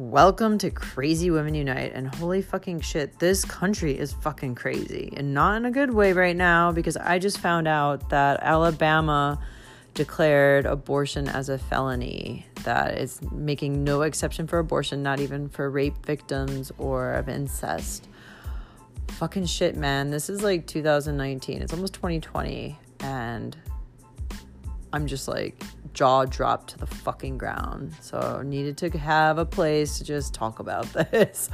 Welcome to Crazy Women Unite. And holy fucking shit, this country is fucking crazy. And not in a good way right now because I just found out that Alabama declared abortion as a felony, that is making no exception for abortion, not even for rape victims or of incest. Fucking shit, man. This is like 2019. It's almost 2020. And I'm just like jaw dropped to the fucking ground. So needed to have a place to just talk about this.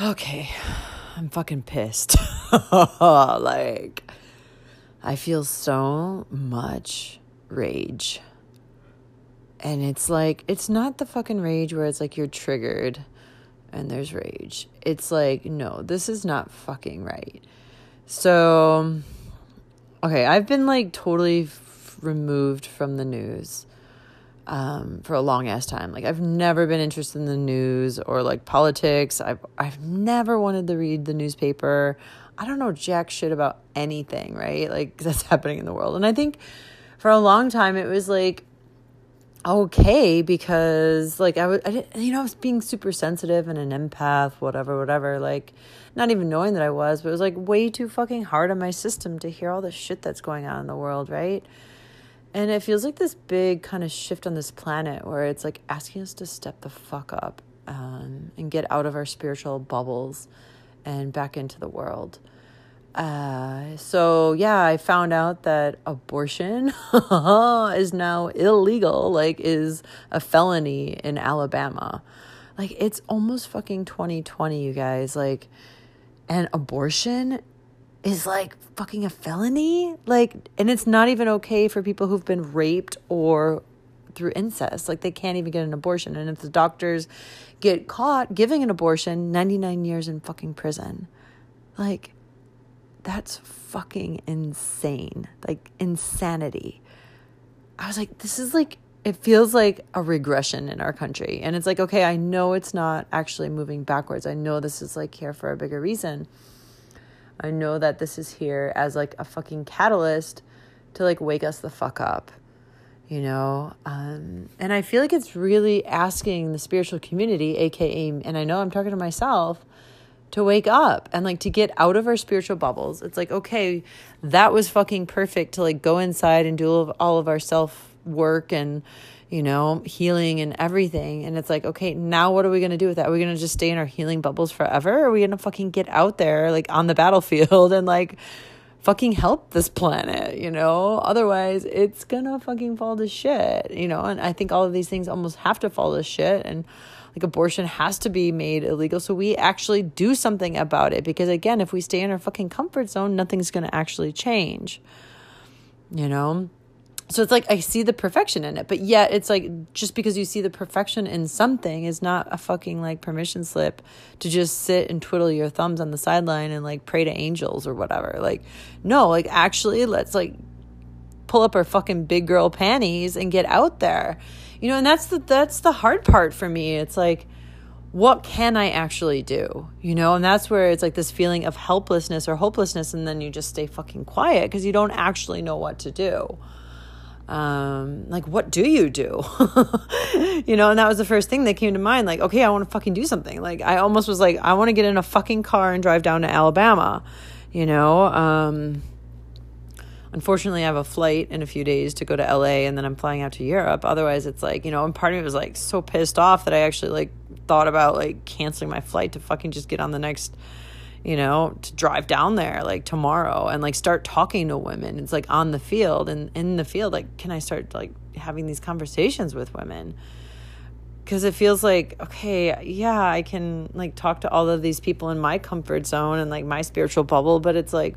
okay. I'm fucking pissed. like I feel so much rage. And it's like it's not the fucking rage where it's like you're triggered and there's rage. It's like, no, this is not fucking right. So, okay, I've been like totally f- removed from the news um, for a long ass time. Like, I've never been interested in the news or like politics. I've I've never wanted to read the newspaper. I don't know jack shit about anything, right? Like that's happening in the world. And I think for a long time it was like okay because like I was I didn't, you know I was being super sensitive and an empath whatever whatever like not even knowing that I was but it was like way too fucking hard on my system to hear all the shit that's going on in the world right? And it feels like this big kind of shift on this planet where it's like asking us to step the fuck up um, and get out of our spiritual bubbles and back into the world uh, so yeah, I found out that abortion is now illegal, like is a felony in Alabama. Like it's almost fucking 2020, you guys. Like and abortion is like fucking a felony? Like and it's not even okay for people who've been raped or through incest. Like they can't even get an abortion. And if the doctors get caught giving an abortion, 99 years in fucking prison. Like that's fucking insane. Like insanity. I was like, this is like, it feels like a regression in our country. And it's like, okay, I know it's not actually moving backwards. I know this is like here for a bigger reason. I know that this is here as like a fucking catalyst to like wake us the fuck up, you know? Um, and I feel like it's really asking the spiritual community, AKA, and I know I'm talking to myself, to wake up and like to get out of our spiritual bubbles. It's like, okay, that was fucking perfect to like go inside and do all of, our self work and, you know, healing and everything. And it's like, okay, now what are we going to do with that? Are we going to just stay in our healing bubbles forever? Or are we going to fucking get out there like on the battlefield and like fucking help this planet, you know? Otherwise, it's to fucking fall to shit, you know? And I think all of these things almost have to fall to shit. And, like abortion has to be made illegal so we actually do something about it because again if we stay in our fucking comfort zone nothing's going to actually change you know so it's like I see the perfection in it, but yet it's like just because you see the perfection in something is not a fucking like permission slip to just sit and twiddle your thumbs on the sideline and like pray to angels or whatever. Like, no, like actually let's like pull up our fucking big girl panties and get out there you know and that's the that's the hard part for me. It's like what can i actually do? You know and that's where it's like this feeling of helplessness or hopelessness and then you just stay fucking quiet because you don't actually know what to do. Um like what do you do? You know and that was the first thing that came to mind like okay i want to fucking do something. Like i almost was like i want to get in a fucking car and drive down to alabama you know um unfortunately I have a flight in a few days to go to LA and then I'm flying out to Europe. Otherwise it's like, you know, and part of me was like so pissed off that I actually like thought about like canceling my flight to fucking just get on the next you know, to drive down there like tomorrow and like start talking to women. It's like on the field and in the field, like, can I start like having these conversations with women? Because it feels like, okay, yeah, I can like talk to all of these people in my comfort zone and like my spiritual bubble, but it's like,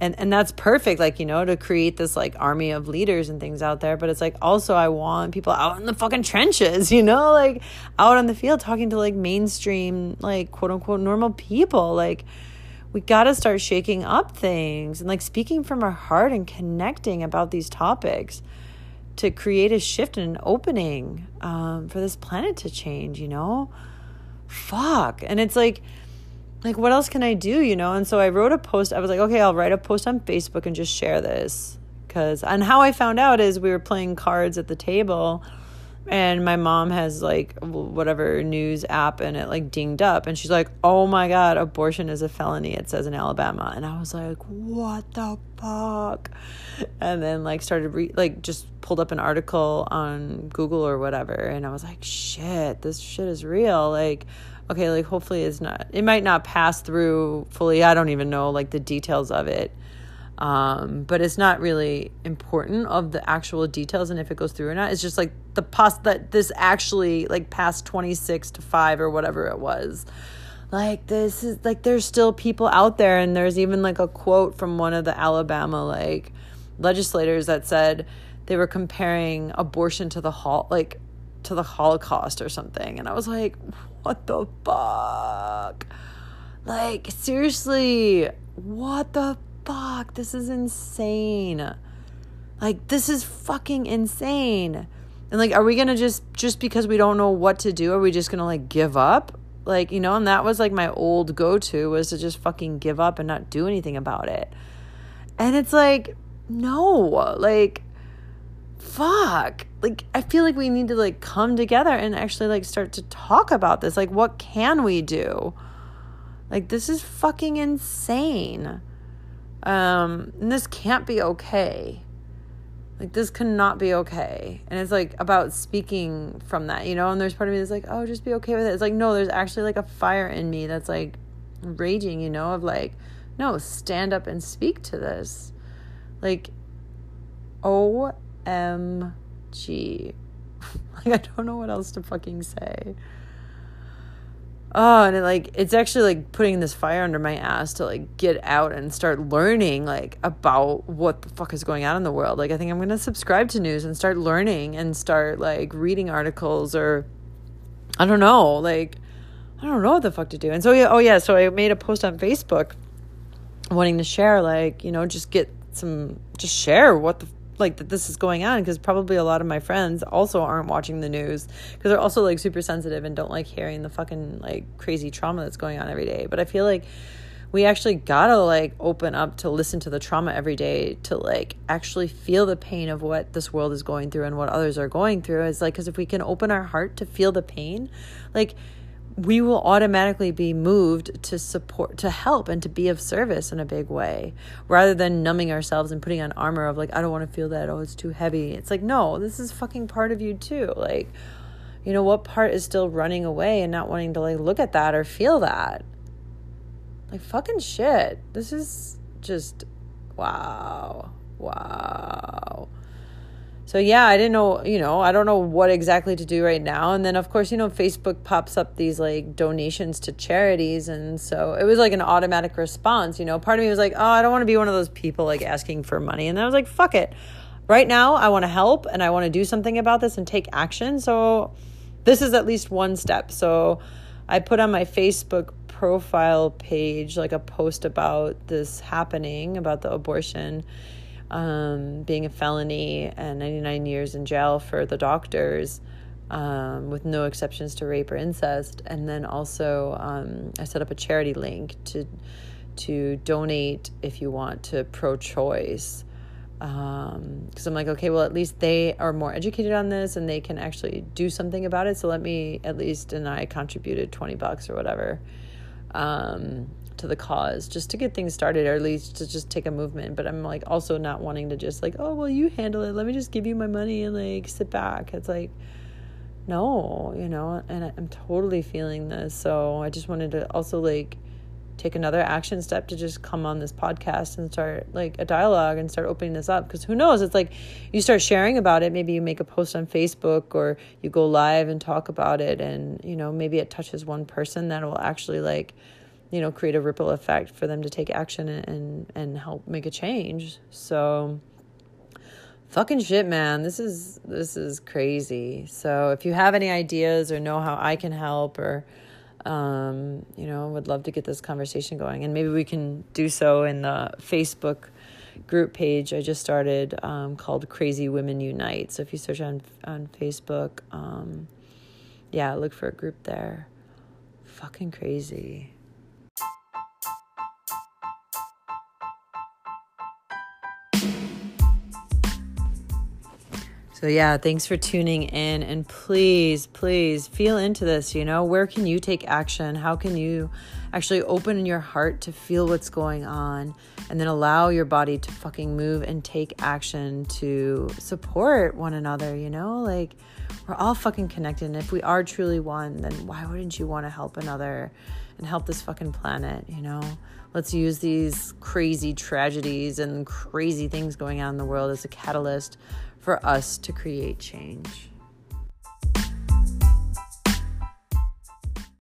and and that's perfect like you know to create this like army of leaders and things out there. But it's like also i want people out in the fucking trenches you know like out on the field talking to like mainstream like quote unquote normal people. Like we got to start shaking up things and like speaking from our heart and connecting about these topics to create a shift and an opening um, for this planet to change you know? Fuck. And it's like like what else can I do, you know? And so I wrote a post. I was like, okay, I'll write a post on Facebook and just share this because and how I found out is we were playing cards at the table and my mom has like whatever news app and it like dinged up and she's like oh my god abortion is a felony it says in alabama and i was like what the fuck and then like started re- like just pulled up an article on google or whatever and i was like shit this shit is real like okay like hopefully it's not it might not pass through fully i don't even know like the details of it um, but it's not really important of the actual details and if it goes through or not. It's just like the pos that this actually like past 26 to 5 or whatever it was. Like this is like there's still people out there and there's even like a quote from one of the Alabama like legislators that said they were comparing abortion to the hol like to the Holocaust or something. And I was like, what the fuck? Like seriously, what the fuck, this is insane. Like, this is fucking insane. And like, are we gonna just, just because we don't know what to do, are we just gonna like give up? Like, you know, and that was like my old go to was to just fucking give up and not do anything about it. And it's like, no, like, fuck. Like, I feel like we need to like come together and actually like start to talk about this. Like, what can we do? Like, this is fucking insane. Um, and this can't be okay. Like, this cannot be okay. And it's like about speaking from that, you know? And there's part of me that's like, oh, just be okay with it. It's like, no, there's actually like a fire in me that's like raging, you know, of like, no, stand up and speak to this. Like, OMG. like, I don't know what else to fucking say. Oh and it like it's actually like putting this fire under my ass to like get out and start learning like about what the fuck is going on in the world. Like i think i'm gonna subscribe to news and start learning and start like reading articles or i don't know like i don't know what the fuck to do. And so yeah oh yeah so i made a post on facebook wanting to share like you know just get some just share what the like that this is going on because probably a lot of my friends also aren't watching the news because they're also like super sensitive and don't like hearing the fucking like crazy trauma that's going on every day. But I feel like we actually gotta like open up to listen to the trauma every day to like actually feel the pain of what this world is going through and what others are going through. Is like because if we can open our heart to feel the pain, like we will automatically be moved to support to help and to be of service in a big way rather than numbing ourselves and putting on armor of like i don't want to feel that. Oh it's too heavy. It's like no this is fucking part of you too. Like you know what part is still running away and not wanting to like look at that or feel that? Like fucking shit. This is just wow. Wow so yeah, I didn't know, you know, I don't know what exactly to do right now. And then of course, you know, Facebook pops up these like donations to charities and so it was like an automatic response, you know. Part of me was like, "Oh, I don't want to be one of those people like asking for money." And I was like, "Fuck it. Right now, I want to help and I want to do something about this and take action." So this is at least one step. So I put on my Facebook profile page like a post about this happening about the abortion um, being a felony and 99 years in jail for the doctors um, with no exceptions to rape or incest. And then also, um, I set up a charity link to to donate if you want to pro-choice. Because um, I'm like, okay, well, at least they are more educated on this and they can actually do something about it. So let me at least, and I contributed 20 bucks or whatever. Um, to the cause just to get things started or at least to just take a movement. But i'm like also not wanting to just like oh well you handle it. Let me just give you my money and like sit back. It's like no you know and i'm totally feeling this. So i just wanted to also like take another action step to just come on this podcast and start like a dialogue and start opening this up. Because who knows? It's like you start sharing about it. Maybe you make a post on facebook or you go live and talk about it. And you know maybe it touches one person that will actually like you know create a ripple effect for them to take action and and help make a change. So fucking shit man. This is this is crazy. So if you have any ideas or know how i can help or um, you know would love to get this conversation going. And maybe we can do so in the facebook group page i just started um, called crazy women unite. So if you search on on facebook um, yeah look for a group there. Fucking crazy So, yeah, thanks for tuning in. And please, please feel into this. You know, where can you take action? How can you actually open your heart to feel what's going on and then allow your body to fucking move and take action to support one another? You know, like we're all fucking connected. And if we are truly one, then why wouldn't you want to help another and help this fucking planet? You know, let's use these crazy tragedies and crazy things going on in the world as a catalyst for us to create change.